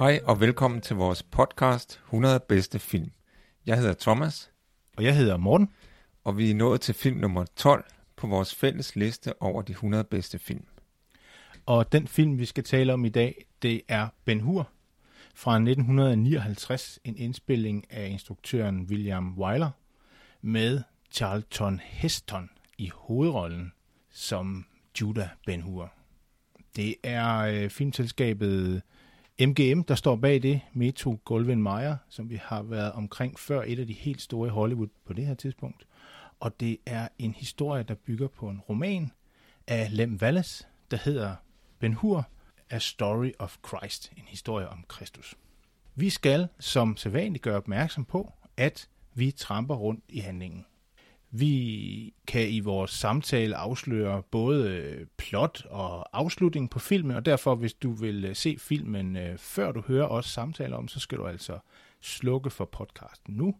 Hej og velkommen til vores podcast 100 bedste film. Jeg hedder Thomas, Og jeg hedder Morten. og vi er nået til film nummer 12 på vores fælles liste over de 100 bedste film. Og den film, vi skal tale om i dag, det er Ben Hur fra 1959. En indspilling af instruktøren William Wyler med Charlton Heston i hovedrollen som Judah Ben Hur. Det er øh, filmselskabet MGM, der står bag det, Metro Goldwyn Mayer, som vi har været omkring før, et af de helt store i Hollywood på det her tidspunkt. Og det er en historie, der bygger på en roman af Lem Wallace, der hedder Ben Hur, A Story of Christ, en historie om Kristus. Vi skal som sædvanligt gøre opmærksom på, at vi tramper rundt i handlingen. Vi kan i vores samtale afsløre både øh, plot og afslutning på filmen, og derfor hvis du vil øh, se filmen øh, før du hører os samtale om, så skal du altså slukke for podcasten nu,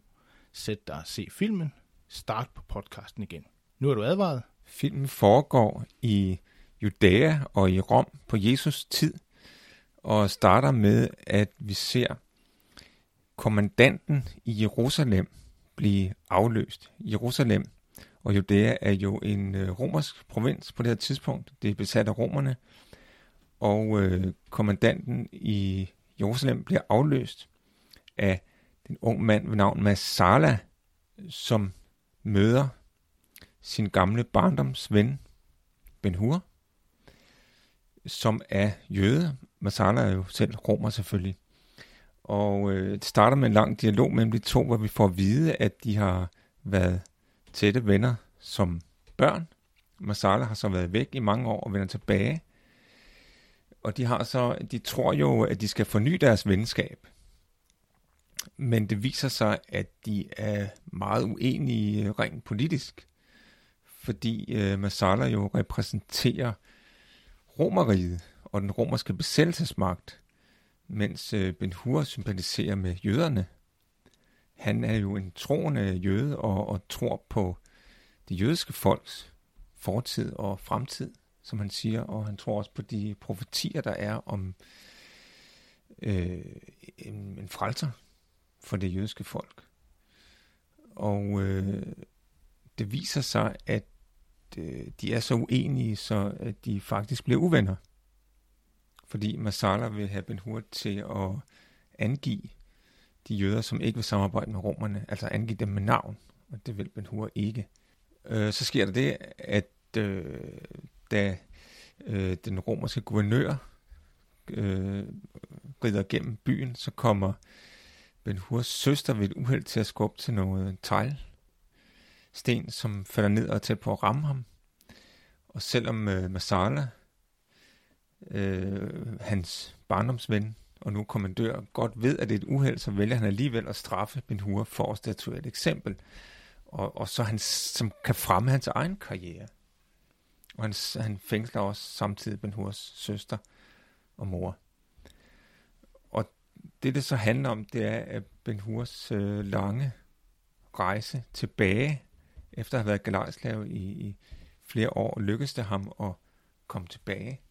sæt dig og se filmen, start på podcasten igen. Nu er du advaret. Filmen foregår i Judæa og i Rom på Jesus tid, og starter med, at vi ser kommandanten i Jerusalem blive afløst. Jerusalem og Judæa er jo en øh, romersk provins på det her tidspunkt. Det er besat af romerne, og øh, kommandanten i Jerusalem bliver afløst af den ung mand ved navn Masala, som møder sin gamle barndomsven Ben Hur, som er jøde. Masala er jo selv romer selvfølgelig. Og øh, det starter med en lang dialog mellem de to, hvor vi får at vide, at de har været tætte venner som børn. Masala har så været væk i mange år og vender tilbage. Og de har så, de tror jo, at de skal forny deres venskab. Men det viser sig, at de er meget uenige øh, rent politisk. Fordi øh, Masala jo repræsenterer Romeriet og den romerske besættelsesmagt mens øh, Ben Hur sympatiserer med jøderne. Han er jo en troende jøde og, og tror på det jødiske folks fortid og fremtid, som han siger, og han tror også på de profetier, der er om øh, en, en frelser for det jødiske folk. Og øh, det viser sig, at øh, de er så uenige, så at de faktisk bliver uvenner fordi Masala vil have Ben Hur til at angive de jøder, som ikke vil samarbejde med romerne, altså angive dem med navn, og det vil Ben Hur ikke. Øh, så sker der det, at øh, da øh, den romerske guvernør øh, rider gennem byen, så kommer Ben Hurs søster ved et uheld til at skubbe til noget tegl, sten, som falder ned og tæt på at ramme ham. Og selvom øh, Masala øh, hans barndomsven og nu kommandør godt ved, at det er et uheld, så vælger han alligevel at straffe Ben Hur for at statuere et eksempel. Og, og så han, som kan fremme hans egen karriere. Og han, han fængsler også samtidig Ben Hurs søster og mor. Og det, det så handler om, det er, at Ben Hurs øh, lange rejse tilbage, efter at have været galejslave i, i flere år, lykkedes det ham at komme tilbage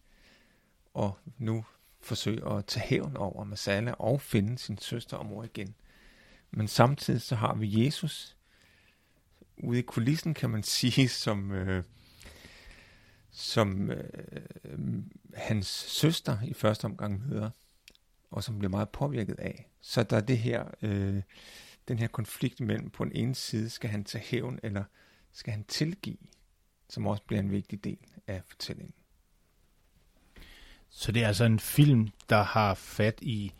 og nu forsøge at tage hævn over Masala og finde sin søster og mor igen. Men samtidig så har vi Jesus ude i kulissen, kan man sige, som, øh, som øh, hans søster i første omgang møder, og som bliver meget påvirket af. Så der er det her, øh, den her konflikt mellem, på den ene side, skal han tage hævn, eller skal han tilgive, som også bliver en vigtig del af fortællingen. Så det er altså en film, der har fat i,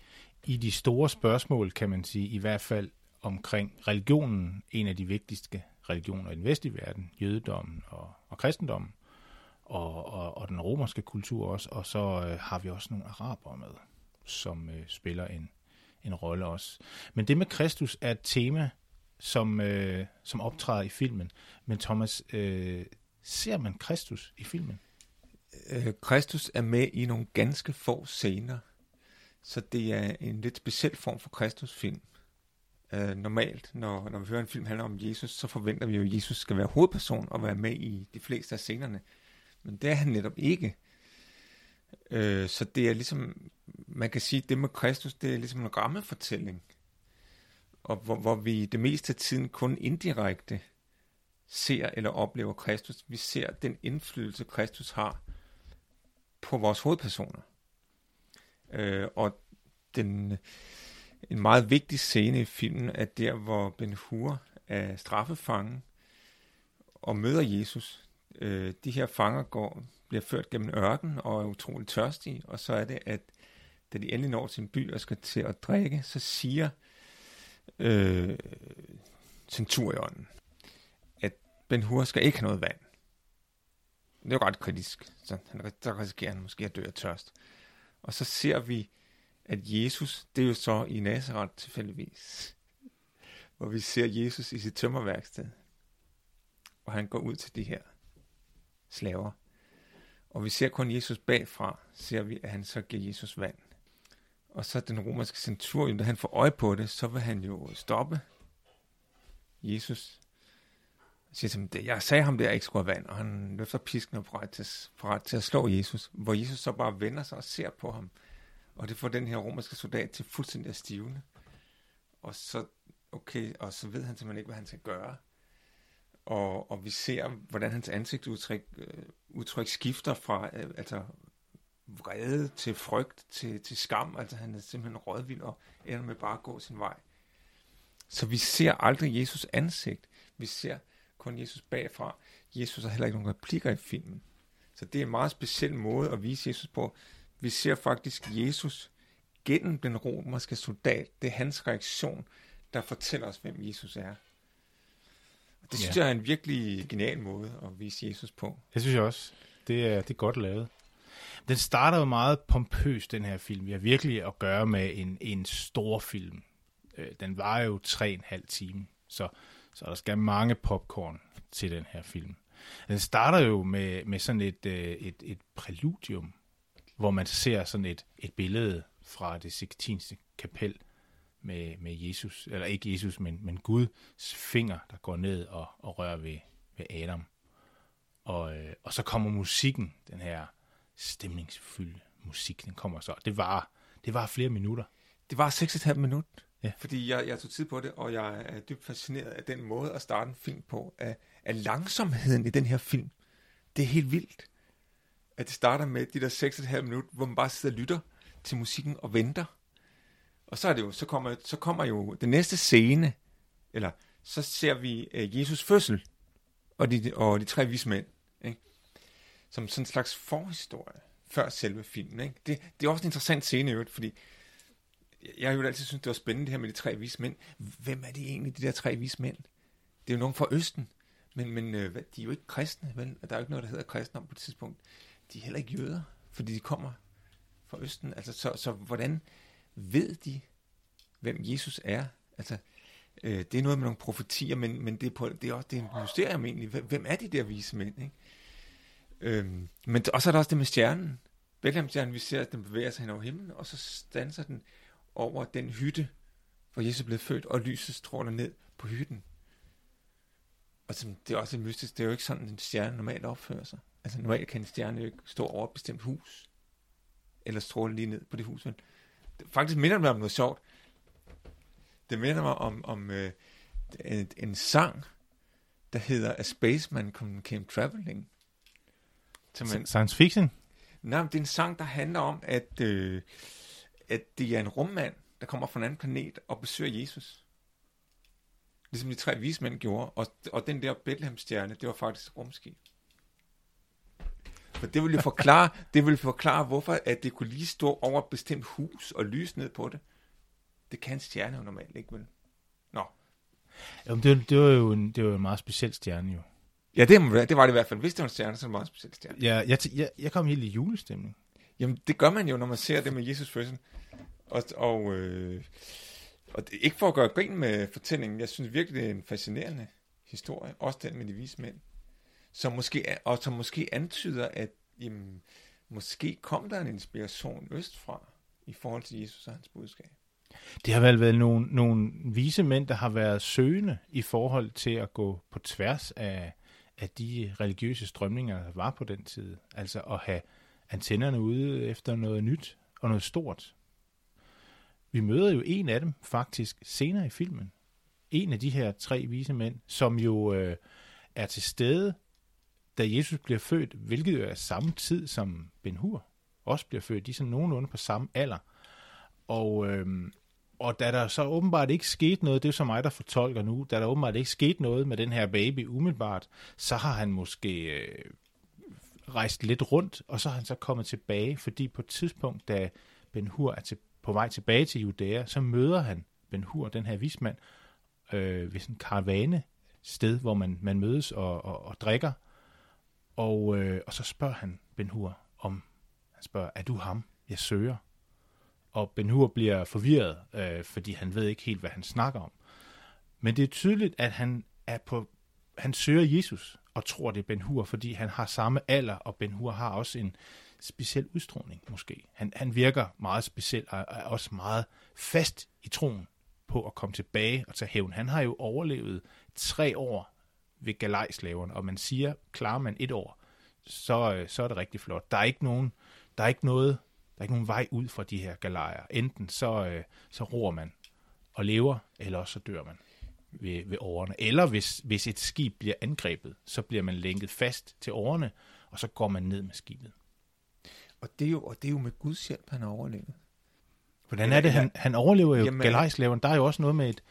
i de store spørgsmål, kan man sige, i hvert fald omkring religionen, en af de vigtigste religioner i den vestlige verden, jødedommen og, og kristendommen, og, og, og den romerske kultur også, og så øh, har vi også nogle araber med, som øh, spiller en, en rolle også. Men det med Kristus er et tema, som, øh, som optræder i filmen. Men Thomas, øh, ser man Kristus i filmen? Øh, Kristus er med i nogle ganske få scener, så det er en lidt speciel form for Kristusfilm. Øh, normalt, når, når vi hører en film handler om Jesus, så forventer vi jo, at Jesus skal være hovedperson og være med i de fleste af scenerne. Men det er han netop ikke. Øh, så det er ligesom, man kan sige, det med Kristus, det er ligesom en rammefortælling. Og hvor, hvor vi det meste af tiden kun indirekte ser eller oplever Kristus. Vi ser den indflydelse, Kristus har på vores hovedpersoner. Øh, og den, en meget vigtig scene i filmen er der, hvor Ben Hur er straffefange og møder Jesus. Øh, de her fanger går, bliver ført gennem ørken og er utroligt tørstige, og så er det, at da de endelig når til en by og skal til at drikke, så siger øh, centurionen, at Ben Hur skal ikke have noget vand. Det er jo ret kritisk, så han, så risikerer han måske at dø af tørst. Og så ser vi, at Jesus, det er jo så i Nazareth tilfældigvis, hvor vi ser Jesus i sit tømmerværksted, og han går ud til de her slaver. Og vi ser kun Jesus bagfra, ser vi, at han så giver Jesus vand. Og så den romerske centurion, da han får øje på det, så vil han jo stoppe Jesus. Siger til ham, jeg sagde ham, der ikke skulle have vand, og han løfter pisken og parat til, parat til at slå Jesus, hvor Jesus så bare vender sig og ser på ham. Og det får den her romerske soldat til fuldstændig at stivne. Og så, okay, og så ved han simpelthen ikke, hvad han skal gøre. Og, og vi ser, hvordan hans ansigtsudtryk øh, udtryk skifter fra øh, altså vrede til frygt til, til skam. Altså han er simpelthen rådvild og ender med bare at gå sin vej. Så vi ser aldrig Jesus ansigt. Vi ser kun Jesus bagfra. Jesus har heller ikke nogen replikker i filmen. Så det er en meget speciel måde at vise Jesus på. Vi ser faktisk Jesus gennem den romerske soldat. Det er hans reaktion, der fortæller os, hvem Jesus er. Og det synes ja. jeg er en virkelig genial måde at vise Jesus på. Det synes jeg også. Det er, det er godt lavet. Den starter jo meget pompøs, den her film. Vi har virkelig at gøre med en, en stor film. Øh, den var jo tre en halv time, så, så der skal mange popcorn til den her film. Den starter jo med, med sådan et, øh, et, et præludium, hvor man ser sådan et, et billede fra det 16. kapel med, med Jesus, eller ikke Jesus, men, men Guds finger, der går ned og, og rører ved, ved Adam. Og, øh, og så kommer musikken, den her stemningsfyldte musik, den kommer så. Det var, det var flere minutter. Det var 6,5 minutter, ja. fordi jeg, jeg tog tid på det, og jeg er dybt fascineret af den måde at starte en film på, af, af langsomheden i den her film. Det er helt vildt, at det starter med de der 6,5 minutter, hvor man bare sidder og lytter til musikken og venter. Og så er det jo, så kommer, så kommer jo den næste scene, eller så ser vi uh, Jesus fødsel, og de, og de tre vismænd som sådan en slags forhistorie før selve filmen. Ikke? Det, det er også en interessant scene i øvrigt, fordi jeg har jo altid synes det var spændende det her med de tre vise mænd. Hvem er de egentlig, de der tre vise mænd? Det er jo nogen fra Østen, men, men øh, de er jo ikke kristne, vel? Der er jo ikke noget, der hedder kristne på det tidspunkt. De er heller ikke jøder, fordi de kommer fra Østen. Altså, så, så hvordan ved de, hvem Jesus er? Altså, øh, det er noget med nogle profetier, men, men det, er på, det er også det er en mysterium egentlig. Hvem er de der vise mænd? Ikke? Øhm, men også er der også det med stjernen. Bethlehemstjernen, vi ser, at den bevæger sig hen over himlen, og så standser den over den hytte, hvor Jesus blev født, og lyset stråler ned på hytten. Og så, det er også mystisk, det er jo ikke sådan, en stjerne normalt opfører sig. Altså normalt kan en stjerne jo ikke stå over et bestemt hus, eller stråle lige ned på det hus. Men det, faktisk minder det mig om noget sjovt. Det minder mig om, om øh, en, en sang, der hedder A Spaceman Came Traveling man, Science fiction? Nej, det er en sang, der handler om, at, øh, at det er en rummand, der kommer fra en anden planet og besøger Jesus. Ligesom de tre vismænd gjorde. Og, og den der Bethlehem-stjerne, det var faktisk rumskib. For det vil jo forklare, det vil forklare, hvorfor at det kunne lige stå over et bestemt hus og lyse ned på det. Det kan en stjerne jo normalt ikke, vel? Nå. Jamen, det, det, var jo en, det var en meget speciel stjerne, jo. Ja, det, det var det i hvert fald. Hvis det var en stjerne, så var det en meget speciel stjerne. Ja, jeg, jeg, jeg kom helt i julestemning. Jamen, det gør man jo, når man ser det med Jesus fødsel. Og, og, øh, og det, ikke for at gøre grin med fortællingen, jeg synes virkelig, det er en fascinerende historie. Også den med de vise mænd. Som måske, er- og som måske antyder, at jamen, måske kom der en inspiration østfra i forhold til Jesus og hans budskab. Det har vel været nogle, nogle vise mænd, der har været søgende i forhold til at gå på tværs af, af de religiøse strømninger, der var på den tid. Altså at have antennerne ude efter noget nyt og noget stort. Vi møder jo en af dem faktisk senere i filmen. En af de her tre vise mænd, som jo øh, er til stede, da Jesus bliver født, hvilket jo er samme tid som Ben Hur også bliver født. De er sådan nogenlunde på samme alder. Og, øh, og da der så åbenbart ikke skete noget, det er så mig, der fortolker nu, da der åbenbart ikke skete noget med den her baby umiddelbart, så har han måske øh, rejst lidt rundt, og så har han så kommet tilbage, fordi på et tidspunkt, da Ben Hur er til, på vej tilbage til Judæa, så møder han Ben Hur, den her vismand, øh, ved sådan en karavane sted, hvor man, man mødes og, og, og drikker, og, øh, og så spørger han Ben Hur om, han spørger, er du ham, jeg søger? Og Ben Hur bliver forvirret, øh, fordi han ved ikke helt, hvad han snakker om. Men det er tydeligt, at han er på, han søger Jesus og tror, det er Ben Hur, fordi han har samme alder, og Ben Hur har også en speciel udstråling, måske. Han, han virker meget speciel og er også meget fast i troen på at komme tilbage og tage hævn. Han har jo overlevet tre år ved galejslaverne, og man siger, klarer man et år, så, øh, så er det rigtig flot. Der er ikke nogen, der er ikke noget, der er ikke nogen vej ud fra de her galejer. Enten så, øh, så roer man og lever, eller også så dør man ved, ved årene. Eller hvis, hvis et skib bliver angrebet, så bliver man lænket fast til årene, og så går man ned med skibet. Og det er jo, og det er jo med Guds hjælp, han har overlevet. Hvordan er det, han, han overlever jo Jamen- galejslaveren? Der er jo også noget med et,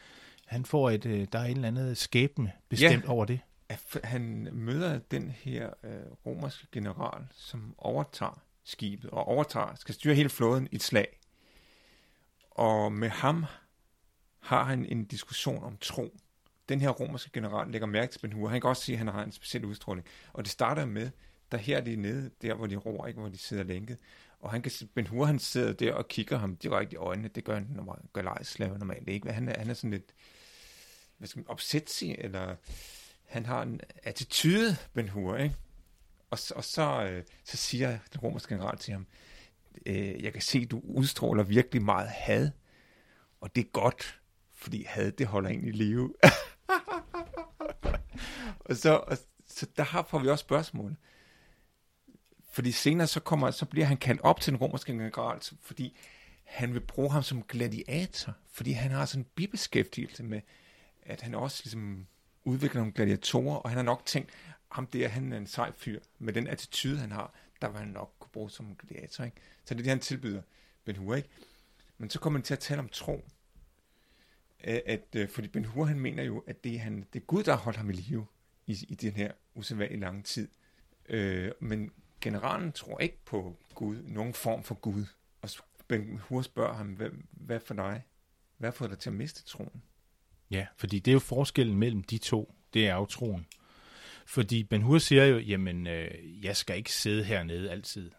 han får et, øh, der er en eller anden skæbne bestemt Ja. over det. at han møder den her øh, romerske general, som overtager skibet, og overtager, skal styre hele flåden i et slag. Og med ham har han en diskussion om tro. Den her romerske general lægger mærke til Ben Hur. Han kan også sige, at han har en speciel udstråling. Og det starter med, der her er de nede, der hvor de roer, ikke, hvor de sidder lænket. Og han kan, Ben Hur, han sidder der og kigger ham direkte i øjnene. Det gør en normal, galejslave normalt ikke. Han er, han er sådan lidt, hvad skal man, opsætsig, eller han har en attitude, Ben Hur, ikke? Og, og så, øh, så siger den romerske general til ham, øh, jeg kan se, du udstråler virkelig meget had, og det er godt, fordi had, det holder en i live. og så, og, så der har får vi også spørgsmål. Fordi senere så, kommer, så bliver han kaldt op til den romerske general, fordi han vil bruge ham som gladiator, fordi han har sådan en bibeskæftigelse med, at han også ligesom udvikler nogle gladiatorer, og han har nok tænkt, ham der, han er en sej fyr, med den attitude, han har, der vil han nok kunne bruge som gladiator, ikke? Så det er det, han tilbyder Ben Hur, ikke? Men så kommer han til at tale om tro. At, at, fordi Ben Hur, han mener jo, at det er, han, det er Gud, der har holdt ham i live i, i den her usædvanlig lange tid. Øh, men generalen tror ikke på Gud, nogen form for Gud. Og Ben Hur spørger ham, hvad, hvad for dig? Hvad fået dig til at miste troen? Ja, fordi det er jo forskellen mellem de to. Det er jo troen. Fordi Ben Hur siger jo, jamen, øh, jeg skal ikke sidde hernede altid.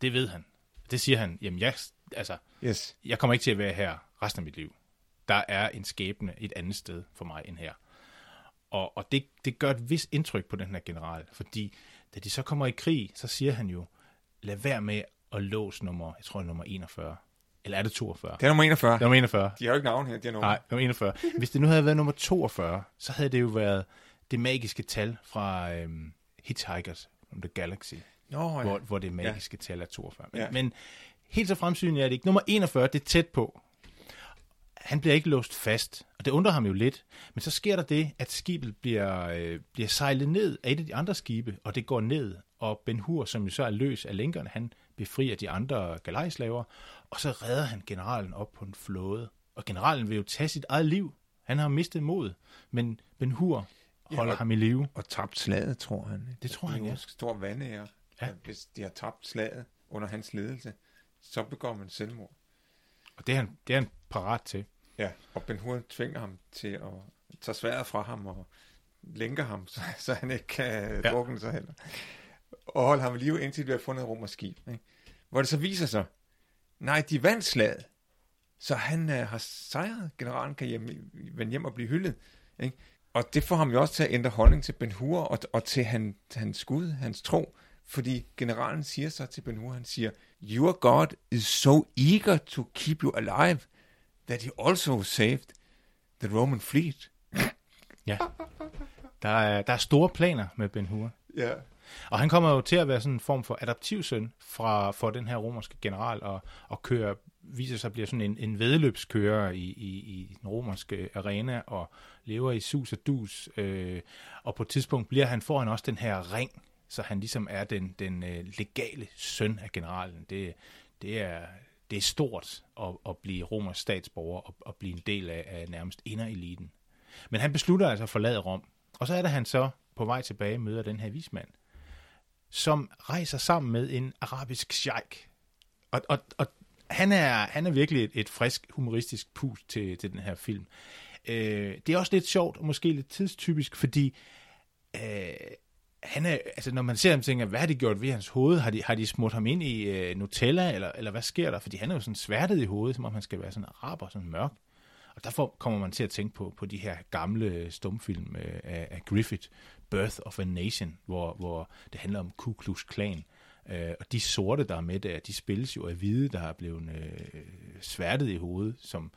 Det ved han. Det siger han, jamen, jeg, altså, Yes. jeg kommer ikke til at være her resten af mit liv. Der er en skæbne et andet sted for mig end her. Og, og det, det gør et vis indtryk på den her general, fordi da de så kommer i krig, så siger han jo, lad være med at låse nummer, jeg tror er nummer 41. Eller er det 42? Det er nummer 41. Det er nummer 41. De har jo ikke navn her, de har nummer. Nej, nummer 41. Hvis det nu havde været nummer 42, så havde det jo været det magiske tal fra øhm, Hitchhikers from the Galaxy, Nå, ja. hvor, hvor det magiske ja. tal er 42. Men, Ja. men helt så fremsynende er det ikke. Nummer 41, det er tæt på. Han bliver ikke låst fast, og det undrer ham jo lidt. Men så sker der det, at skibet bliver, øh, bliver sejlet ned af et af de andre skibe, og det går ned. Og Ben Hur, som jo så er løs af lænkerne, han befrier de andre galejslaver, og så redder han generalen op på en flåde. Og generalen vil jo tage sit eget liv. Han har mistet mod, men Ben Hur holder Ja, og- ham i live. Og tabt slaget, tror han. ikke? Det tror det han, ja. stor vandære. Ja. Hvis de har tabt slaget under hans ledelse, så begår man selvmord. Og det er han, det er han parat til. Ja, og Ben Hur tvinger ham til at, tager sværet fra ham og lænker ham, så, så han ikke kan ja. Drukne sig heller. Og holde ham i live, indtil de har fundet et romersk skib. Ikke? Hvor det så viser sig, nej, de vandt slaget. Så han øh, har sejret. Generalen kan hjem, vende hjem og blive hyldet. Ikke? Og det får ham jo også til at ændre holdning til Ben Hur og, og til han, hans skud, hans tro. Fordi generalen siger så til Ben Hur, han siger, Your God is so eager to keep you alive, that he also saved the Roman fleet. Ja. Der er, der er store planer med Ben Hur. Ja. Og han kommer jo til at være sådan en form for adaptivsøn fra, for den her romerske general, og, og kører, viser sig at blive sådan en, en vedløbskører i, i, i den romerske arena, og lever i sus og dus. Øh, og på et tidspunkt bliver han, får han også den her ring, så han ligesom er den, den øh, legale søn af generalen. Det, det, er, det er stort at, at blive romersk statsborger og at blive en del af, af nærmest indereliten. Men han beslutter altså at forlade Rom. Og så er det, han så på vej tilbage møder den her vismand, som rejser sammen med en arabisk sheik. Og, og, og han, er, han er virkelig et, et frisk, humoristisk pus til, til den her film. Øh, det er også lidt sjovt, og måske lidt tidstypisk, fordi øh, han er, altså når man ser ham, tænker, hvad har de gjort ved hans hoved? Har de, har de smurt ham ind i øh, Nutella, eller, eller hvad sker der? Fordi han er jo sådan sværtet i hovedet, som om han skal være sådan araber, sådan mørk. Og derfor kommer man til at tænke på, på de her gamle øh, stumfilm øh, af, af Griffith, Birth of a Nation, hvor, hvor det handler om Ku Klux Klan. Øh, og de sorte, der er med der, de spilles jo af hvide, der er blevet øh, sværtet i hovedet. Som,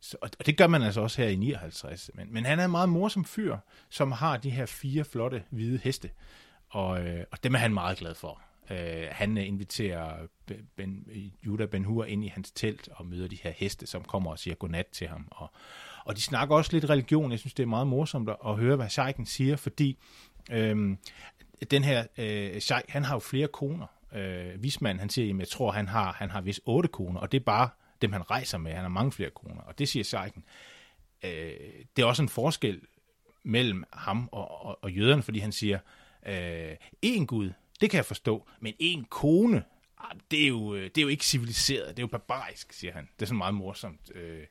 så, og det gør man altså også her i 59. Men, men han er en meget morsom fyr, som har de her fire flotte hvide heste. Og, øh, og dem er han meget glad for. Øh, han inviterer ben, Judah Ben Hur ind i hans telt og møder de her heste, som kommer og siger godnat til ham. Og, og de snakker også lidt religion. Jeg synes, det er meget morsomt at, at høre, hvad sheiken siger, fordi øh, den her øh, sheik, han har jo flere koner. Øh, Vismand, han siger, at jeg tror, han har, han har vist otte koner, og det er bare dem, han rejser med. Han har mange flere koner, og det siger Seiken. Øh, det er også en forskel mellem ham og, og, og jøderne, fordi han siger, øh, én Gud, det kan jeg forstå, men en kone, ah, det er, jo, øh, det er jo ikke civiliseret, det er jo barbarisk, siger han. Det er sådan meget morsomt. Øh,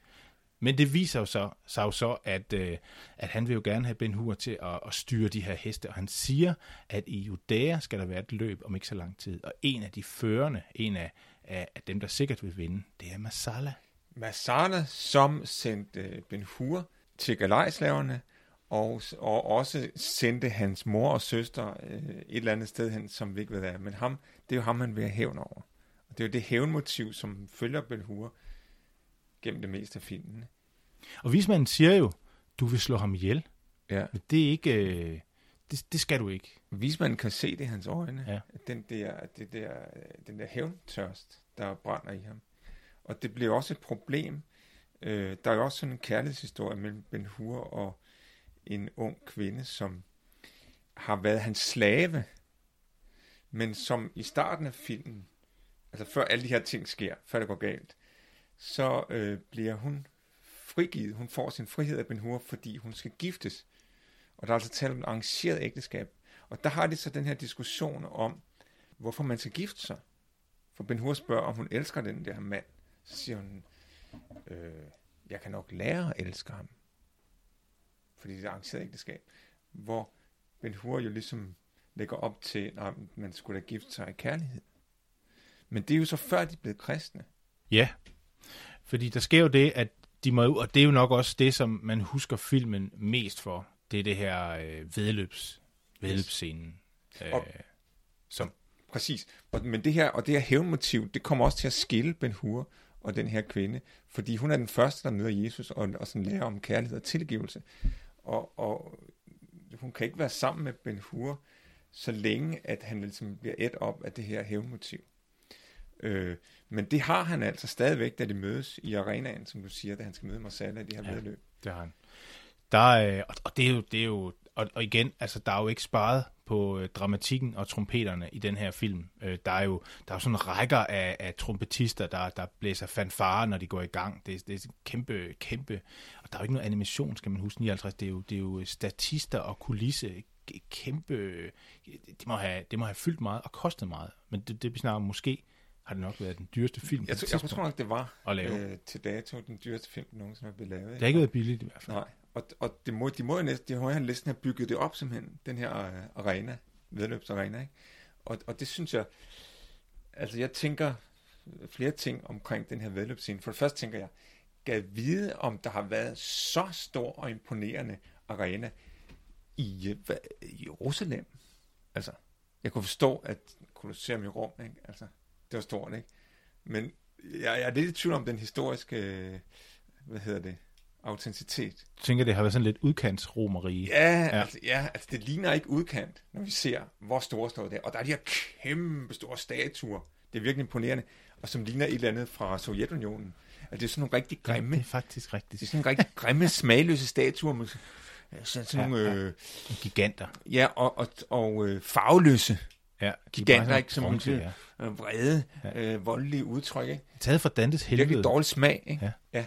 men det viser jo så, sig jo så, at, øh, at han vil jo gerne have Ben Hur til at, at styre de her heste, og han siger, at i Judæa skal der være et løb om ikke så lang tid, og en af de førende, en af, af, af dem, der sikkert vil vinde, det er Masala. Masala, som sendte Ben Hur til galejslaverne, og, og også sendte hans mor og søster øh, et eller andet sted hen, som vi ikke ved af. Men ham, det er jo ham, man vil have hævn over. Og det er jo det hævnmotiv, som følger Ben Hur gennem det meste af filmen. Og vismanden siger jo, du vil slå ham ihjel. Ja. Men det er ikke... Øh, det, det skal du ikke. Vismanden kan se det i hans øjne. Ja. Den, der, det der, den der hævntørst, der brænder i ham. Og det bliver også et problem. Øh, der er jo også sådan en kærlighedshistorie mellem Ben Hur og en ung kvinde, som har været hans slave, men som i starten af filmen, altså før alle de her ting sker, før det går galt, så øh, bliver hun frigivet. Hun får sin frihed af Ben Hur, fordi hun skal giftes. Og der er altså tale om et arrangeret ægteskab. Og der har de så den her diskussion om, hvorfor man skal gifte sig. For Ben Hur spørger, om hun elsker den der mand. Så siger hun, øh, jeg kan nok lære at elske ham. Fordi det er arrangeret ægteskab. Hvor Ben Hur jo ligesom lægger op til, at man skulle da gifte sig i kærlighed. Men det er jo så før de er blevet kristne. Ja, fordi der sker jo det, at de må, og det er jo nok også det, som man husker filmen mest for, det er det her øh, vedløbs, vedløbsscenen. Øh, Og- som, Præcis. Og, men det her, og det her hævnmotiv, det kommer også til at skille Ben Hur og den her kvinde, fordi hun er den første, der møder Jesus og, og sådan lærer om kærlighed og tilgivelse. Og, og hun kan ikke være sammen med Ben Hur, så længe at han ligesom bliver et op af det her hævnmotiv. Øh, men det har han altså stadigvæk, da de mødes i arenaen, som du siger, da han skal møde Marsala i de her Ja. vedløb. det har han. Der, er, og, og det er jo, det er jo og, og igen, altså der er jo ikke sparet på øh, dramatikken og trompeterne i den her film. Øh, der er jo der er jo sådan rækker af, af trompetister, der, der blæser fanfare, når de går i gang. Det, det er kæmpe, kæmpe... Og der er jo ikke noget animation, skal man huske, 59. Det er jo, det er jo statister og kulisse. Kæmpe... Det må, have, det må have fyldt meget og kostet meget. Men det, det om, måske har det nok været den dyreste film. Jeg, jeg tidspunkt tror nok, det var at lave. øh, til dato den dyreste film, der nogensinde er blevet lavet. Det har ikke været billigt i hvert fald. Nej, og, og det må, de må jo næsten, de må jo næsten have bygget det op simpelthen, den her øh, arena, vedløbsarena, ikke? Og, og det synes jeg, altså jeg tænker flere ting omkring den her vedløbsscene. For det første tænker jeg, gad vide, om der har været så stor og imponerende arena i, øh, hvad, i Jerusalem. Altså, jeg kunne forstå, at Colosseum i Rom, ikke? Altså, det var stort, ikke? Men jeg, jeg er lidt i tvivl om den historiske, øh, hvad hedder det, autenticitet. Du tænker, det har været sådan lidt udkantsromeri? Ja, ja. Altså, ja, altså det ligner ikke udkant, når vi ser, hvor store står det Og der er de her kæmpe store statuer. Det er virkelig imponerende. Og som ligner et eller andet fra Sovjetunionen. Altså det er sådan nogle rigtig grimme... Ja, det er faktisk rigtigt. Det er sådan nogle rigtig grimme, smagløse statuer med sådan, sådan nogle... Ja, ja. Øh, Giganter. ja, og, og, og øh, farveløse Ja, giganter, ikke? Som bronze, ja. ja. øh, vrede, øh, voldelige udtryk, ikke? Taget fra Dantes helvede. Virkelig dårlig smag, ikke? Ja. ja.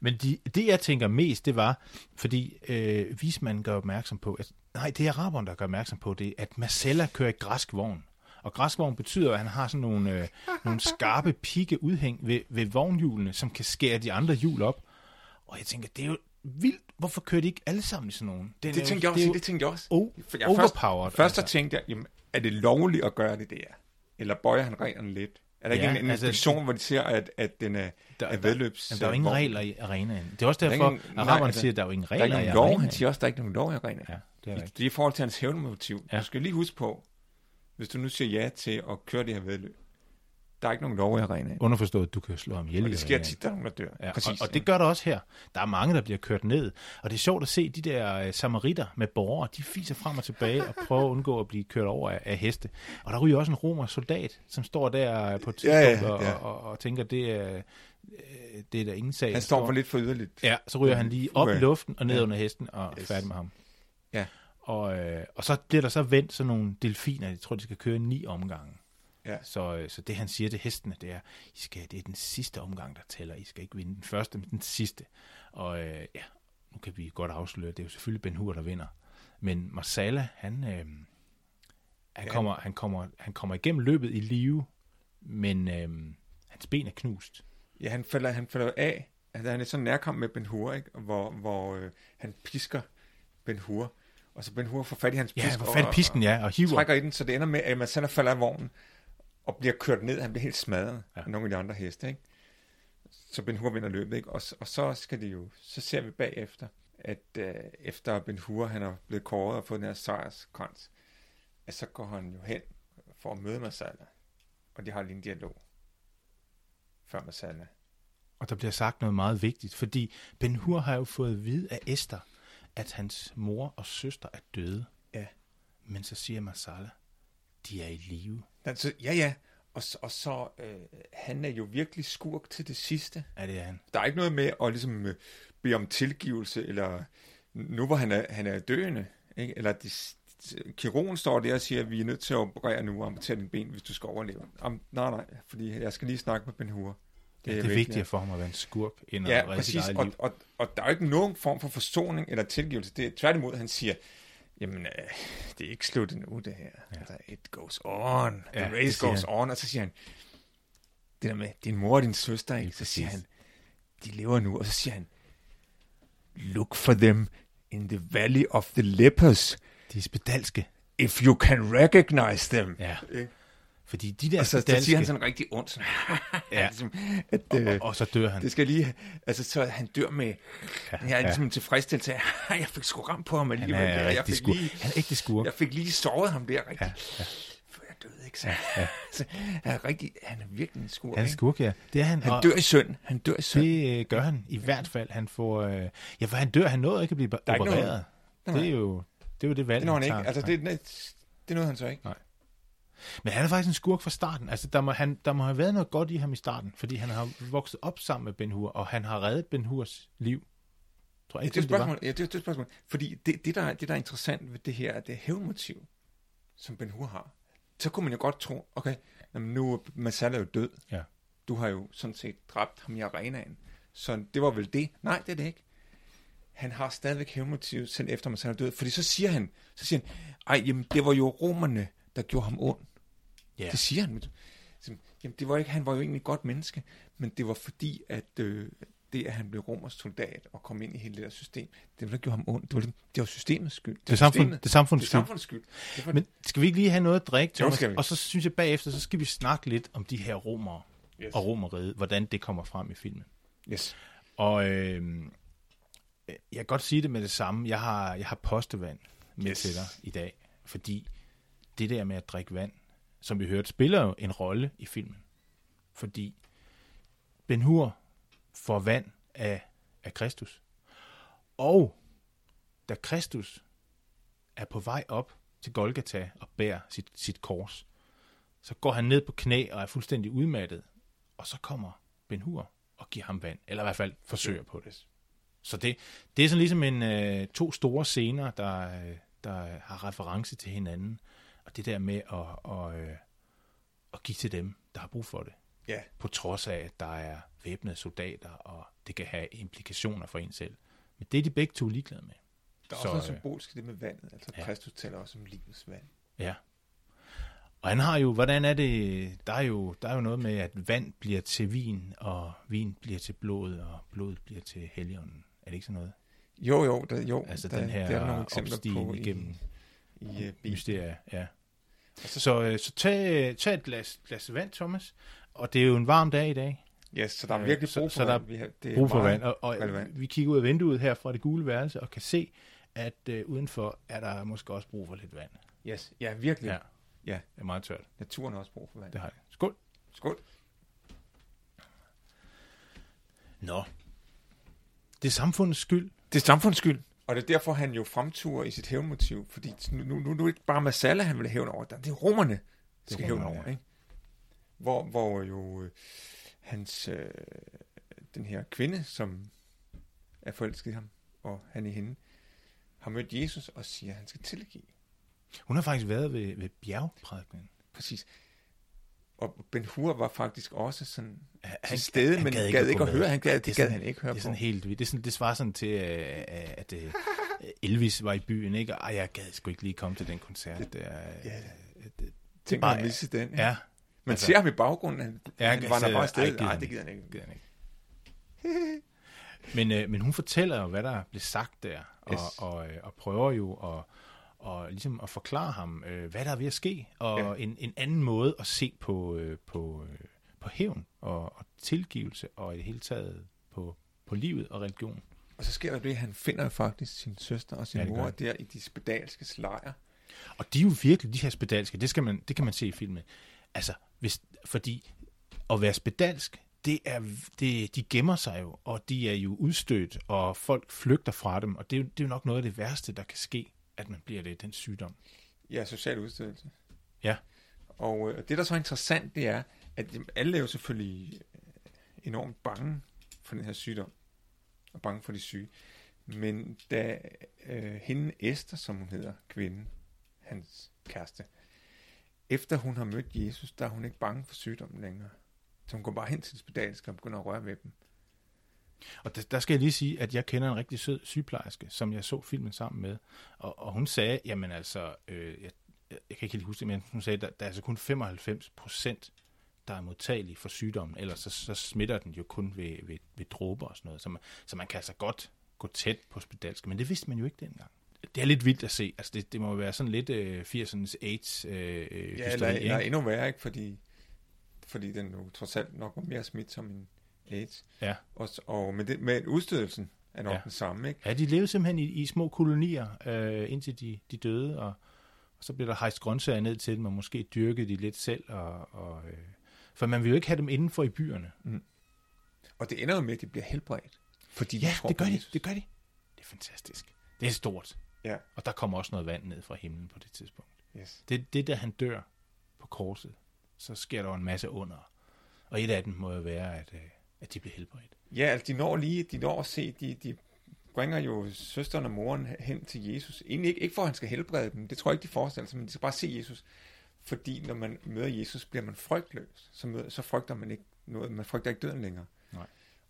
Men de, det, jeg tænker mest, det var, fordi øh, vismanden gør opmærksom på, at, nej, det er araberen, der gør opmærksom på det, at Marcella kører i græsk vogn. Og græskvogn betyder, at han har sådan nogle, øh, nogle skarpe pigge udhæng ved, ved vognhjulene, som kan skære de andre hjul op. Og jeg tænker, det er jo vildt. Hvorfor kører de ikke alle sammen i sådan nogen? Den Det er tænkte jeg jo, også, det det tænkte jeg også. For jeg overpowered. Først, først så altså. tænkte jeg, jamen, er det lovligt at gøre det der? Eller bøjer han reglerne lidt? Er der ikke Ja, en, en altså, hvor de siger, at, at den er, Der- er der- vedløbs... Jamen, der er jo ingen regler i arenaen. Det er også er derfor, ingen- at araberne altså, siger, at der er jo ingen Der er regler ikke i arenaen. han siger også, at der er ikke nogen lov i arenaen. Ja, det er Det, det er i forhold til hans hævnmotiv. Ja. Du skal lige huske på, hvis du nu siger ja til at køre det her vedløb, der er ikke nogen lov i arenaen. Underforstået, at du kan slå ham ihjel. Og det sker tit, der er nogen, der dør. Ja, Præcis. og, og det gør der også her. Der er mange, der bliver kørt ned. Og det er sjovt at se de der uh, samaritter med borgere. De fiser frem og tilbage og prøver at undgå at blive kørt over af, af heste. Og der ryger også en romersk soldat, som står der øh, på et Ja, tidspunkt ja, og, ja. og, og, og tænker, det er, øh, det er der ingen sag. Han står for lidt for yderligt. Ja, så ryger han lige op Okay. i luften og ned Ja. under hesten og yes. færdig med ham. Ja. Og, øh, og så bliver der så vendt sådan nogle delfiner. Jeg tror, de skal køre ni omgange. Ja. Så, øh, så det han siger til hestene, det er, I skal, det er den sidste omgang, der tæller. I skal ikke vinde den første, men den sidste. Og øh, ja, nu kan vi godt afsløre, det er jo selvfølgelig Ben Hur, der vinder. Men Marsala, han, øh, han, Ja. kommer, han, kommer, han kommer igennem løbet i live, men øh, hans ben er knust. Ja, han falder, han falder af. Altså, han er sådan nærkamp med Ben Hur, ikke? hvor, hvor øh, han pisker Ben Hur. Og så Ben Hur får fat i hans Ja, pisk hvor fat i pisken, ja, og og hiver. trækker i den, så det ender med, at man selv falder af vognen og bliver kørt ned. Han bliver helt smadret Ja. af nogle af de andre heste. Ikke? Så Ben Hur vinder løbet. Ikke? Og, og så skal det jo, så ser vi bagefter, at øh, efter Ben Hur han er blevet kåret og fået den her sejrskrans, at så går han jo hen for at møde Masala. Og de har lige en dialog før Masala. Og der bliver sagt noget meget vigtigt, fordi Ben Hur har jo fået at vide af Esther, at hans mor og søster er døde. Ja. Men så siger Marsala, de er i live. Altså, ja, ja. Og, så- og så, øh, han er jo virkelig skurk til det sidste. Er det er han? Der er ikke noget med at ligesom øh, bede om tilgivelse, eller nu hvor han er, han er døende, ikke? eller de, kirurgen står der og siger, at vi er nødt til at operere nu og amputere dine ben, hvis du skal overleve. Om, nej, nej, fordi jeg skal lige snakke med Ben Hur. Det er, det er vigtigt. vigtigere for ham at være en skurk, end at Ja, redde sit præcis. eget Og, liv. og, og der er jo ikke nogen form for forsoning eller tilgivelse. Det er tværtimod, han siger, jamen, øh, det er ikke slut endnu, det her. Ja. Altså, it goes on. The Ja, race goes han. on. Og så siger han, det der med din mor og din søster, ikke? Så siger han, de lever nu. Og så siger han, look for them in the valley of the lepers, De er spedalske. if you can recognize them. Ja. Ikke? Fordi de der Og så, så spedalske... siger han sådan rigtig ondt. Sådan, Ja. ligesom, at, og, øh, og, så dør han. det skal lige, altså så han dør med, Ja, jeg er ligesom tilfredsstillelse af, jeg fik sgu ramt på ham han alligevel. er der. jeg, rigtig fik skurk. lige, Han er ægte skurk. jeg fik lige såret ham der rigtig. Ja, ja. Før jeg døde, ikke? Så, ja, så han, er rigtig, han er virkelig en skur. Han er skurk, ja. Det er han. Han og dør i synd. Han dør i synd. det øh, gør han i hvert fald. Han får... Øh, ja, for han dør. Han nåede ikke at blive er ikke opereret. noget- Det er jo det, er jo det valg, det når han ikke. Altså, det, det, det nåede han så ikke. Men han er faktisk en skurk fra starten. Altså, der må, han, der må have været noget godt i ham i starten, fordi han har vokset op sammen med Ben Hur, og han har reddet Ben Hurs liv. Tror jeg Ja, ikke, det er det, det var. spørgsmål. Ja, det, er- det er spørgsmål. Fordi det, det, der, det, der er interessant ved det her, er det hævnmotiv, som Ben Hur har. Så kunne man jo godt tro, okay, jamen nu er Masala jo død. Ja. Du har jo sådan set dræbt ham i arenaen. Så det var vel det? Nej, det er det ikke. Han har stadigvæk hævnmotiv, selv efter Masala er død. Fordi så siger han, så siger han, ej, jamen det var jo romerne, der gjorde ham ond. Ja. Det siger han. Jamen, det var ikke, han var jo egentlig et godt menneske, men det var fordi, at øh, det, at han blev romersk soldat og kom ind i hele det der system, det var, gjorde ham ondt. Det var, det var systemets skyld. Det samfund, det er samfundets det er skyld. samfundets skyld. Det var, Men skal vi ikke lige have noget at drikke, Jo, Thomas? vi. Og så synes jeg bagefter, så skal vi snakke lidt om de her romere yes. og romeriet, hvordan det kommer frem i filmen. yes. Og øh, jeg kan godt sige det med det samme. Jeg har, jeg har postevand med yes. til dig i dag, fordi det der med at drikke vand, som vi hørte, spiller jo en rolle i filmen. Fordi Ben Hur får vand af, af Kristus. Og da Kristus er på vej op til Golgata og bærer sit, sit kors, så går han ned på knæ og er fuldstændig udmattet. Og så kommer Ben Hur og giver ham vand, eller i hvert fald forsøger på det. Så det, det er sådan ligesom en, øh, to store scener, der, øh, der har reference til hinanden. Og det der med at, og, øh, at give til dem, der har brug for det. Ja, På trods af, at der er væbnede soldater, og det kan have implikationer for en selv. Men det er de begge to ligeglade med. der er Så, også noget øh, symbolisk i det med vandet. Altså, ja. Kristus taler også om livets vand. Ja. Og han har jo, hvordan er det, der er jo, der er jo noget med, at vand bliver til vin, og vin bliver til blod, og blod bliver til helligånden. Er det ikke sådan noget? Jo, jo, der, jo Altså der, den her der er nogle eksempler på igennem i, i uh, Bibelen. mysterier. Ja. Og så- Så, øh, så tag, tag et glas, glas vand, Thomas. Og det er jo en varm dag i dag. Ja, så der er Øh, virkelig så- brug for så der er vand. Vi har, det er Brug for vand. Og, og relevant. vi kigger ud af vinduet her fra det gule værelse og kan se, at øh, udenfor er der måske også brug for lidt vand. Yes. Ja, virkelig. Ja. Ja. ja, Det er meget tørt. naturen har også brug for vand. Det har det. Skål. Skål. Nå. Det er samfundets skyld. Det er samfundets skyld. Og det er derfor, han jo fremturer i sit hævnmotiv. Fordi nu, nu, nu er det ikke bare Masala, han vil hævne over. Det er romerne, der er skal hævne over. Ikke? Hvor, hvor jo øh, hans, øh, den her kvinde, som er forelsket i ham, og han i hende, har mødt Jesus og siger, at han skal tilgive. Hun har faktisk været ved, ved bjergprædikningen. Præcis. Og Ben Hur var faktisk også sådan Han- til stede, men gad, gad ikke at høre. Han gad, Det det gad sådan- han ikke høre Det er på. sådan helt vildt. Det, er sådan, det svarer sådan til, øh, at øh, Elvis var i byen, ikke? Og jeg gad sgu ikke lige komme til den koncert. Der. Ja. det, Tænk bare- mig at misse den. ikke? ja, Man altså- ser ham i baggrunden, han, Ja, han han var bare afsted. Nej, han det gider han ikke. gider han ikke. Men, øh, men hun fortæller jo, hvad der blev sagt der, og, Yes. og, øh, og prøver jo at, og ligesom at forklare ham, øh, hvad der er ved at ske, og Ja. en, en anden måde at se på, øh, på, øh, på hævn og, og tilgivelse, og i det hele taget på, på livet og religion. Og så sker der det, at han finder faktisk sin søster og sin Ja, mor der i de spedalske lejre. Og de er jo virkelig, de her spedalske, det, skal man, det kan man se i filmen. Altså, hvis, fordi at være spedalsk, det er, det, de gemmer sig jo, og de er jo udstødt, og folk flygter fra dem, og det er, jo, det er jo nok noget af det værste, der kan ske, at man bliver det, den sygdom. Ja, social udstødelse. Ja. Og øh, det, der er så interessant, det er, at alle er jo selvfølgelig øh, enormt bange for den her sygdom, og bange for de syge. Men da øh, hende Esther, som hun hedder, kvinden, hans kæreste, efter hun har mødt Jesus, der er hun ikke bange for sygdommen længere. Så hun går bare hen til de spedalske og begynder at røre ved dem. Og der, der skal jeg lige sige, at jeg kender en rigtig sød sygeplejerske, som jeg så filmen sammen med, og, og hun sagde, jamen altså, øh, jeg, jeg kan ikke helt huske det, men hun sagde, der, der er altså kun 95 procent, der er modtagelige for sygdommen, ellers så, så smitter den jo kun ved, ved, ved dråber og sådan noget, så man, så man kan altså godt gå tæt på spedalske, men det vidste man jo ikke dengang. Det er lidt vildt at se, altså det, det må være sådan lidt øh, 80'ernes AIDS øh, øh, Ja, eller, hysteri, eller ikke? endnu værre, ikke? Fordi, fordi den jo trods alt nok var mere smitsom end AIDS. Ja. Og, og med, det, med udstødelsen er nok Ja. den samme, ikke? Ja, de levede simpelthen i, i små kolonier, øh, indtil de, de døde, og, og så blev der hejst grøntsager ned til dem, og måske dyrkede de lidt selv. Og, og, øh, for man vil jo ikke have dem indenfor i byerne. Og det ender jo med, at de bliver helbredt. Fordi de Ja, tror det gør de. Det gør de. Det er fantastisk. Det er stort. Ja, Og der kommer også noget vand ned fra himlen på det tidspunkt. yes. Det, det der han dør på korset, så sker der jo en masse under. Og et af dem må jo være, at, øh, at de bliver helbredt. Ja, altså de når lige, de når at se, de, de bringer jo søsteren og moren hen til Jesus. Egentlig ikke, ikke for, at han skal helbrede dem, det tror jeg ikke, de forestiller sig, men de skal bare se Jesus. Fordi når man møder Jesus, bliver man frygtløs. Så, møder, så frygter man ikke noget, man frygter ikke døden længere. Nej.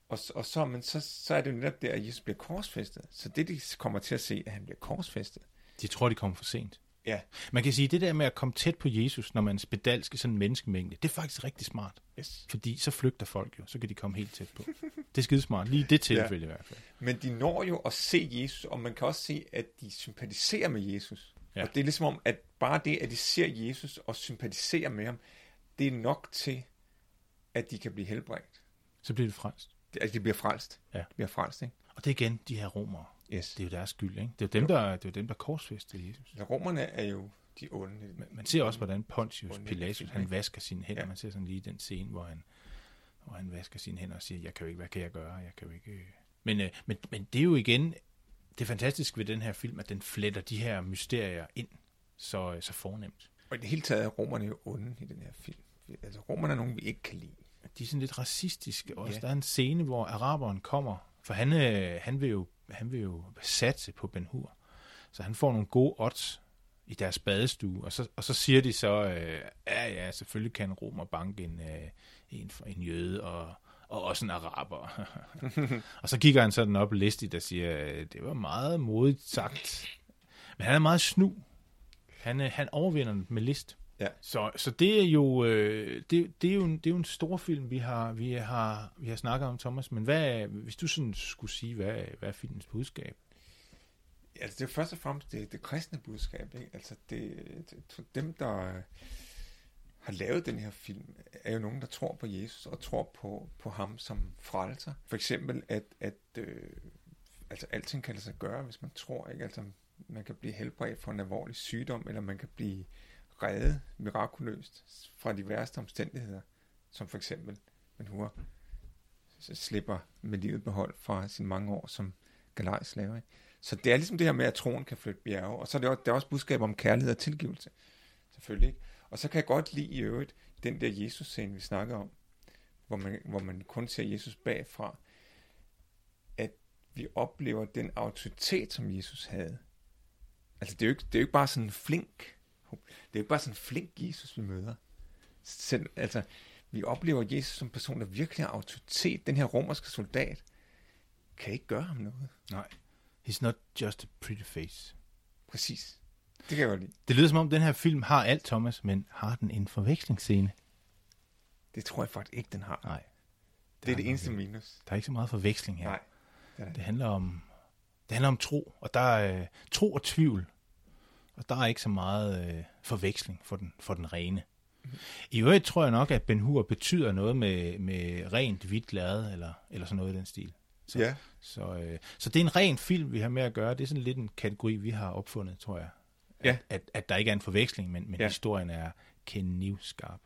Og, og så, men så, så er det jo netop der, at Jesus bliver korsfæstet. Så det, de kommer til at se, at han bliver korsfæstet. De tror, de kommer for sent. Ja. Man kan sige, at det der med at komme tæt på Jesus, når man spedalsk i sådan en menneskemængde, det er faktisk rigtig smart. Yes. Fordi så flygter folk jo, så kan de komme helt tæt på. Det er skidesmart, lige det tilfælde ja. i hvert fald. Men de når jo at se Jesus, og man kan også se, at de sympatiserer med Jesus. Ja. Ja. Og det er ligesom om, at bare det, at de ser Jesus og sympatiserer med ham, det er nok til, at de kan blive helbredt. Så bliver det frelst. Altså, de bliver frelst. Ja. De bliver frelst, ikke? Og det er igen de her romere. Yes. Det er jo deres skyld, ikke? Det er jo dem, der, det er jo dem, der korsfæstede Jesus. Så romerne er jo de onde. Man, man ser også, hvordan Pontius Onde Pilatus, han vasker sine hænder. Ja. Ja. Man ser sådan lige den scene, hvor han, hvor han vasker sine hænder og siger, jeg kan jo ikke, hvad kan jeg gøre? Jeg kan jo ikke... øh." Men, øh, men, men det er jo igen, det fantastiske ved den her film, at den fletter de her mysterier ind så, så fornemt. Og i det hele taget er romerne jo onde i den her film. Altså, romerne er nogen, vi ikke kan lide. De er sådan lidt racistiske også. Ja. Der er en scene, hvor araberen kommer, for han, øh, han, vil, jo, han vil jo satse på Ben Hur. Så han får nogle gode odds i deres badestue, og så, og så siger de så, øh, ja ja, selvfølgelig kan en romer banke en, øh, en, en jøde, og, og også en araber. og så kigger han sådan op listigt og siger, øh, det var meget modigt sagt. Men han er meget snu. Han, øh, han overvinder med list. Ja. Så, så det er jo øh, det, det er jo en, det er jo en stor film vi har vi har vi har snakket om Thomas, men hvad hvis du sådan skulle sige hvad hvad er filmens budskab? Altså, det er først og fremmest det, det kristne budskab. Ikke? Altså, det, det, dem, der har lavet den her film, er jo nogen, der tror på Jesus og tror på, på ham som frelser. For eksempel, at, at øh, altså, alting kan lade sig gøre, hvis man tror. Ikke? Altså, man kan blive helbredt for en alvorlig sygdom, eller man kan blive reddet mirakuløst fra de værste omstændigheder, som for eksempel Ben Hur slipper med livet behold fra sine mange år som galejslaver. Så det er ligesom det her med, at troen kan flytte bjerge. Og så er det også, der er også budskab om kærlighed og tilgivelse. Selvfølgelig ikke. Og så kan jeg godt lide i øvrigt den der Jesus-scene, vi snakker om, hvor man, hvor man kun ser Jesus bagfra, at vi oplever den autoritet, som Jesus havde. Altså, det er jo ikke, det er jo ikke bare sådan en flink, det er bare sådan en flink Jesus, vi møder. Selv, altså, vi oplever Jesus som en person, der virkelig har autoritet. Den her romerske soldat kan ikke gøre ham noget. Nej. He's not just a pretty face. Præcis. Det kan jeg godt lide. Det lyder som om den her film har alt Thomas, men har den en forvekslingsscene? Det tror jeg faktisk ikke, den har. Nej. Det er har det eneste ikke. minus. Der er ikke så meget forveksling her. Nej. Det er det. Det handler om det handler om tro, og der er øh, tro og tvivl. Og der er ikke så meget øh, forveksling for den, for den rene. Mhm. I øvrigt tror jeg nok, at Ben Hur betyder noget med, med rent hvidt lærred, eller, eller sådan noget i den stil. Så, Ja. så, øh, så det er en ren film, vi har med at gøre. Det er sådan lidt en kategori, vi har opfundet, tror jeg. At, Ja. at, at der ikke er en forveksling, men, men Ja. historien er knivskarp.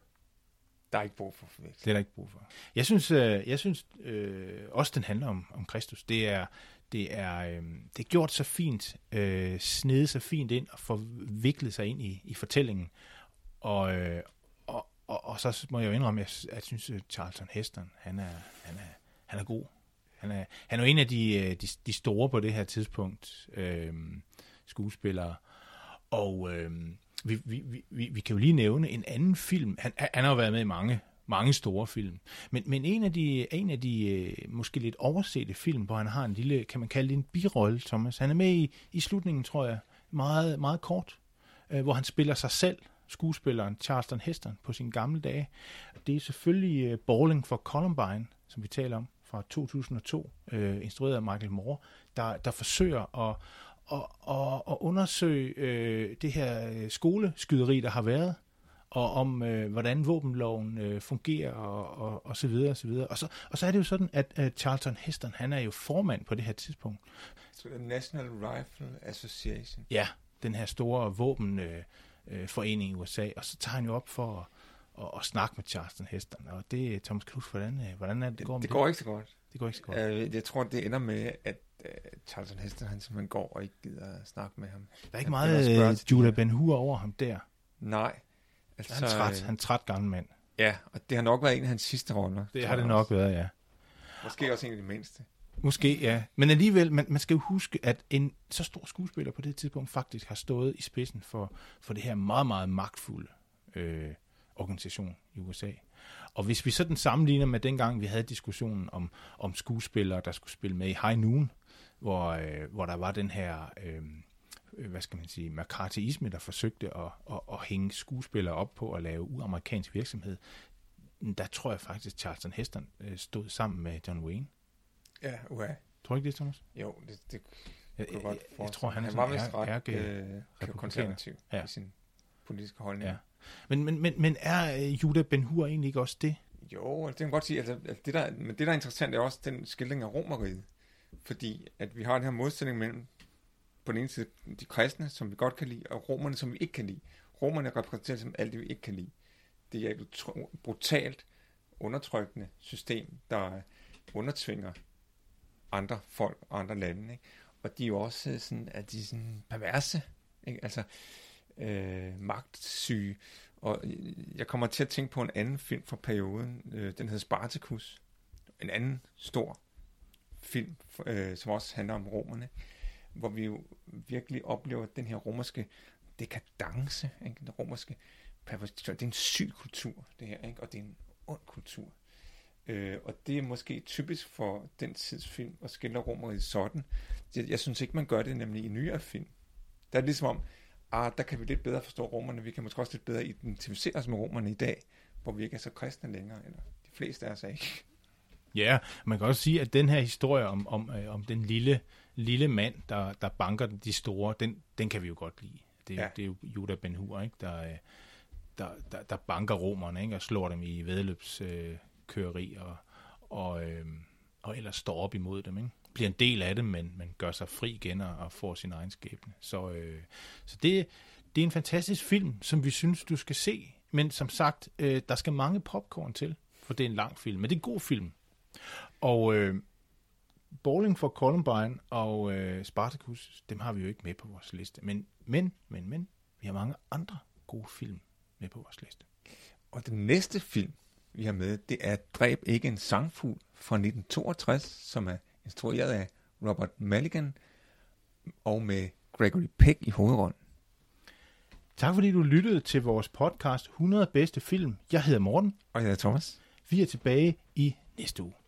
Der er ikke brug for forveksling. Det er der ikke brug for. Jeg synes, øh, jeg synes øh, også, den handler om, om Kristus. Det er, det er, øh, det er gjort så fint, øh, snedet så fint ind og forviklet sig ind i, i fortællingen. Og, øh, og, og, og så må jeg jo indrømme, at jeg, jeg synes, at Charlton Heston, han er, han er, han er god. Han er, han er jo en af de, øh, de, de store på det her tidspunkt, øh, skuespillere. Og øh, vi, vi, vi- vi, vi kan jo lige nævne en anden film. Han, han har jo været med i mange, mange store film. Men, men en af de, en af de øh, måske lidt oversete film, hvor han har en lille, kan man kalde det en birolle, Thomas. Han er med i, i slutningen, tror jeg, meget, meget kort, øh, hvor han spiller sig selv, skuespilleren Charleston Heston, på sine gamle dage. Det er selvfølgelig øh, Bowling for Columbine, som vi taler om, fra 2002, øh, instrueret af Michael Moore, der, der forsøger at, at, at, at undersøge øh, det her øh, skoleskyderi, der har været, og om øh, hvordan våbenloven øh, fungerer og, og, og så videre og så videre. Og så, og så er det jo sådan, at øh, Charlton Heston, han er jo formand på det her tidspunkt. Så det National Rifle Association. Ja, den her store våbenforening øh, øh, i USA, og så tager han jo op for at, at, at snakke med Charlton Heston. Og det, Thomas Knus, hvordan, øh, hvordan er det, det går med Det går ikke så godt. det går ikke så godt. Uh, jeg tror, det ender med, at uh, Charlton Heston, han simpelthen går og ikke gider at snakke med ham. Der er ikke han meget de Judah Ben Hur over ham der. Nej. Altså, han er træt, øh, han er træt gammel mand. Ja, og det har nok været en af hans sidste roller. Det har det nok også. været, ja. Måske også en af de mindste. Måske, ja. Men alligevel, man, man skal jo huske, at en så stor skuespiller på det tidspunkt faktisk har stået i spidsen for, for det her meget, meget magtfulde øh, organisation i USA. Og hvis vi sådan sammenligner med dengang, vi havde diskussionen om, om skuespillere, der skulle spille med i High Noon, hvor, øh, hvor der var den her øh, hvad skal man sige, McCarthyisme, der forsøgte at, at, at hænge skuespillere op på at lave uamerikansk virksomhed, der tror jeg faktisk, at Charlton Heston øh, stod sammen med John Wayne. Ja, uha. Tror du ikke det, Thomas? Jo, det, det Jeg, jeg godt jeg, jeg tror, han er han var vist ret ærke, øh, konservativ Ja. i sin politiske holdning. Ja. Men, men, men, men er øh, Judah Ben-Hur egentlig ikke også det? Jo, det kan man godt sige. Altså, altså det der, men det, der er interessant, er også den skildring af romeriet. Fordi at vi har den her modsætning mellem på den ene side de kristne, som vi godt kan lide, og romerne, som vi ikke kan lide. Romerne repræsenterer som alt det, vi ikke kan lide. Det er et brutalt, undertrykkende system, der undertvinger andre folk og andre lande. Ikke? Og de er jo også sådan, at de er sådan perverse, ikke? altså øh, magtsyge. Og øh, jeg kommer til at tænke på en anden film fra perioden, øh, den hedder Spartacus. En anden stor film, øh, som også handler om romerne, hvor vi jo virkelig oplever den her romerske dekadence, ikke? den romerske perversion. Det er en syg kultur, det her, ikke? og det er en ond kultur. Øh, og det er måske typisk for den tids film at skille romeriet sådan. Jeg, jeg synes ikke, man gør det nemlig i nyere film. Der er det ligesom om, ah, der kan vi lidt bedre forstå romerne, vi kan måske også lidt bedre identificere os med romerne i dag, hvor vi ikke er så kristne længere, eller de fleste af os er ikke. Ja, man kan også sige, at den her historie om, om, øh, om den lille, lille mand, der, der banker de store, den, den kan vi jo godt lide. Det, Ja. det er jo Judah ben Hur, ikke? Der, øh, der, der, der banker romerne ikke? og slår dem i vedløbskøreri øh, og, og, øh, og ellers står op imod dem. Ikke? Bliver en del af det, men, men gør sig fri igen og, og får sin egen skæbne. Så, øh, så det, det er en fantastisk film, som vi synes, du skal se. Men som sagt, øh, der skal mange popcorn til, for det er en lang film. Men det er en god film. Og øh, Bowling for Columbine og øh, Spartacus, dem har vi jo ikke med på vores liste. Men, men, men, men, vi har mange andre gode film med på vores liste. Og den næste film, vi har med, det er Dræb ikke en sangfugl fra 1962, som er instrueret af Robert Mulligan og med Gregory Peck i hovedrollen. Tak fordi du lyttede til vores podcast 100 bedste film. Jeg hedder Morten. Og jeg hedder Thomas. Vi er tilbage i næste uge.